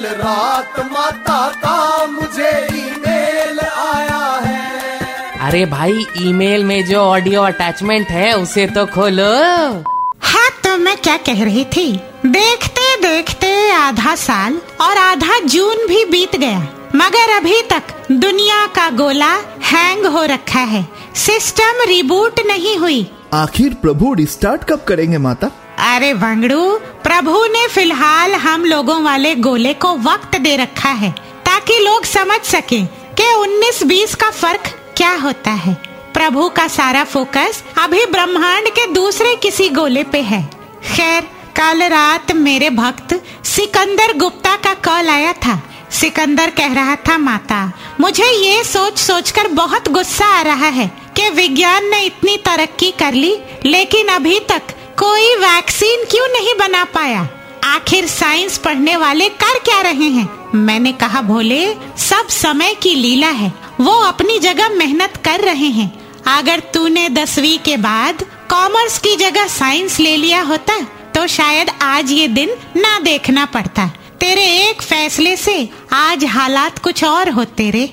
कल रात माता का मुझे ईमेल आया है। अरे भाई ईमेल में जो ऑडियो अटैचमेंट है उसे तो खोलो। हाँ तो मैं क्या कह रही थी? देखते देखते आधा साल और आधा जून भी बीत गया। मगर अभी तक दुनिया का गोला हैंग हो रखा है। सिस्टम रिबूट नहीं हुई। आखिर प्रभु रिस्टार्ट कब करेंगे माता? अरे वंगड़ू प्रभु ने फ़िलहाल हम लोगों वाले गोले को वक्त दे रखा है, ताकि लोग समझ सकें कि 19-20 का फ़र्क क्या होता है। प्रभु का सारा फोकस अभी ब्रह्मांड के दूसरे किसी गोले पे है। खैर, कल रात मेरे भक्त सिकंदर गुप्ता का कॉल आया था। सिकंदर कह रहा था, माता, मुझे ये सोच सोचकर बहुत गुस्सा आ रहा है कि विज्ञान ने इतनी तरक्की कर ली, लेकिन अभी तक कोई वैक्सीन क्यों नहीं बना पाया? आखिर साइंस पढ़ने वाले कर क्या रहे हैं? मैंने कहा, भोले, सब समय की लीला है। वो अपनी जगह मेहनत कर रहे हैं। अगर तूने दसवीं के बाद कॉमर्स की जगह साइंस ले लिया होता तो शायद आज ये दिन ना देखना पड़ता। तेरे एक फैसले से आज हालात कुछ और होते रे।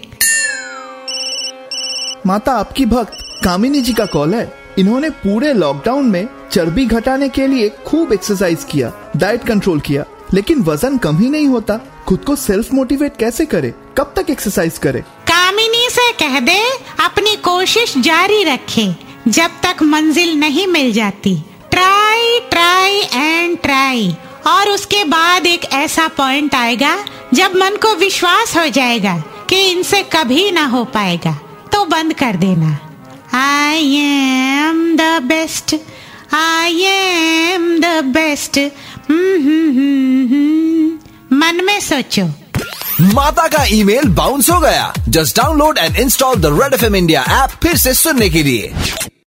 माता, आपकी भक्त कामिनी जी का कॉल है। इन्होंने पूरे लॉकडाउन में चर्बी घटाने के लिए खूब एक्सरसाइज किया डाइट कंट्रोल किया, लेकिन वज़न कम ही नहीं होता। खुद को सेल्फ मोटिवेट कैसे करे? कब तक एक्सरसाइज करे? कामिनी से कह दे, अपनी कोशिश जारी रखे, जब तक मंजिल नहीं मिल जाती। ट्राई ट्राई एंड ट्राई और उसके बाद एक ऐसा पॉइंट आएगा, जब मन को विश्वास हो जाएगा कि इनसे कभी ना हो पाएगा। तो बंद कर देना। I am the best I am the best मन में सोचो। माता का ईमेल बाउंस हो गया। Just download and install the red F M India app फिर से सुनने के लिए।